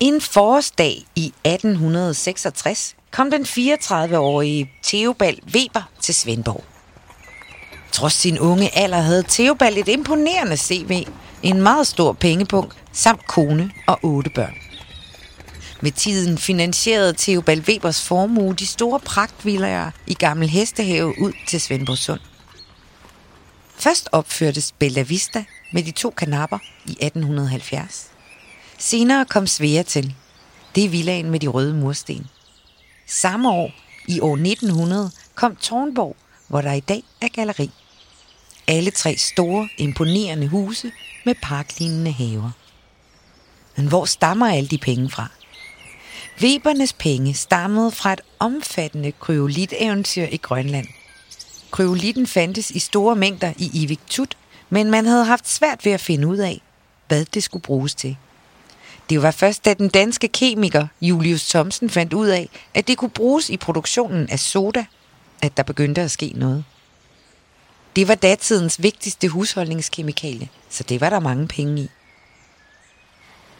En forårsdag i 1866 kom den 34-årige Theobald Weber til Svendborg. Trods sin unge alder havde Theobald et imponerende CV, en meget stor pengepunkt samt kone og otte børn. Med tiden finansierede Theobald Webers formue de store pragtvillager i Gammel Hestehave ud til Svendborg Sund. Først opførtes Bella Vista med de to kanapper i 1870. Senere kom Svea til. Det er villaen med de røde mursten. Samme år, i år 1900, kom Tornborg, hvor der i dag er galleri. Alle tre store, imponerende huse med parklignende haver. Men hvor stammer alle de penge fra? Webernes penge stammede fra et omfattende kryoliteventyr i Grønland. Kryolitten fandtes i store mængder i Iviktut, men man havde haft svært ved at finde ud af, hvad det skulle bruges til. Det var først, da den danske kemiker Julius Thomsen fandt ud af, at det kunne bruges i produktionen af soda, at der begyndte at ske noget. Det var datidens vigtigste husholdningskemikalie, så det var der mange penge i.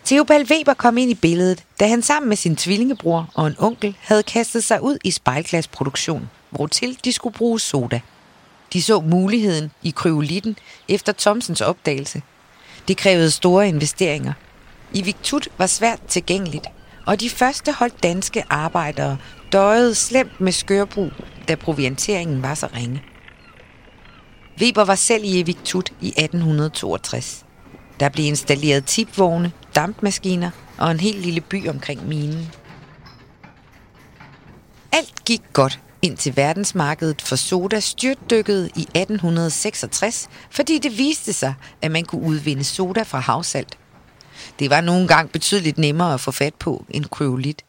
Theobald Weber kom ind i billedet, da han sammen med sin tvillingebror og en onkel havde kastet sig ud i spejlglasproduktion, hvortil de skulle bruge soda. De så muligheden i kryolitten efter Thomsens opdagelse. Det krævede store investeringer. I Viktut var svært tilgængeligt, og de første holdt danske arbejdere døjede slemt med skørbrug, da provianteringen var så ringe. Weber var selv i Viktut i 1862. Der blev installeret tipvogne, dampmaskiner og en helt lille by omkring minen. Alt gik godt, indtil verdensmarkedet for soda styrtdykkede i 1866, fordi det viste sig, at man kunne udvinde soda fra havsalt. Det var nogle gange betydeligt nemmere at få fat på end kryolit.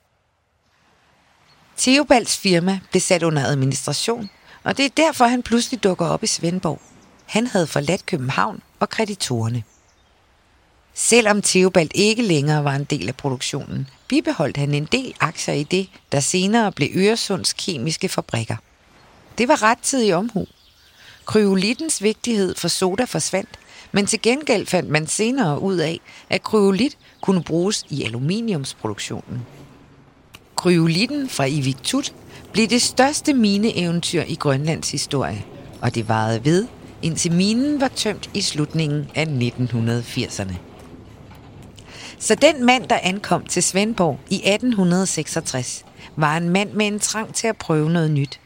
Theobalds firma blev sat under administration, og det er derfor, han pludselig dukker op i Svendborg. Han havde forladt København og kreditorerne. Selvom Theobald ikke længere var en del af produktionen, bibeholdt han en del aktier i det, der senere blev Øresunds kemiske fabrikker. Det var rettidig omhu. Kryolitens vigtighed for soda forsvandt, men til gengæld fandt man senere ud af, at kryolit kunne bruges i aluminiumsproduktionen. Kryolitten fra Iviktut blev det største mineeventyr i Grønlands historie, og det varede ved, indtil minen var tømt i slutningen af 1980'erne. Så den mand, der ankom til Svendborg i 1866, var en mand med en trang til at prøve noget nyt.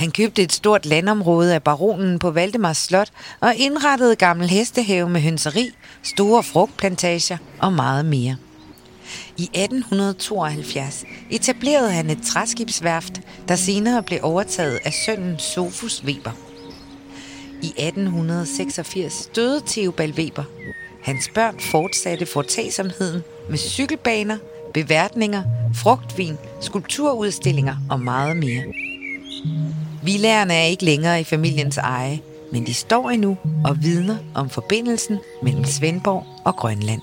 Han købte et stort landområde af baronen på Valdemars Slot og indrettede gammel hestehave med hønseri, store frugtplantager og meget mere. I 1872 etablerede han et træskibsværft, der senere blev overtaget af sønnen Sofus Weber. I 1886 døde Theobald Weber, Hans børn fortsatte fortagsomheden med cykelbaner, beværtninger, frugtvin, skulpturudstillinger og meget mere. Villagerne er ikke længere i familiens eje, men de står endnu og vidner om forbindelsen mellem Svendborg og Grønland.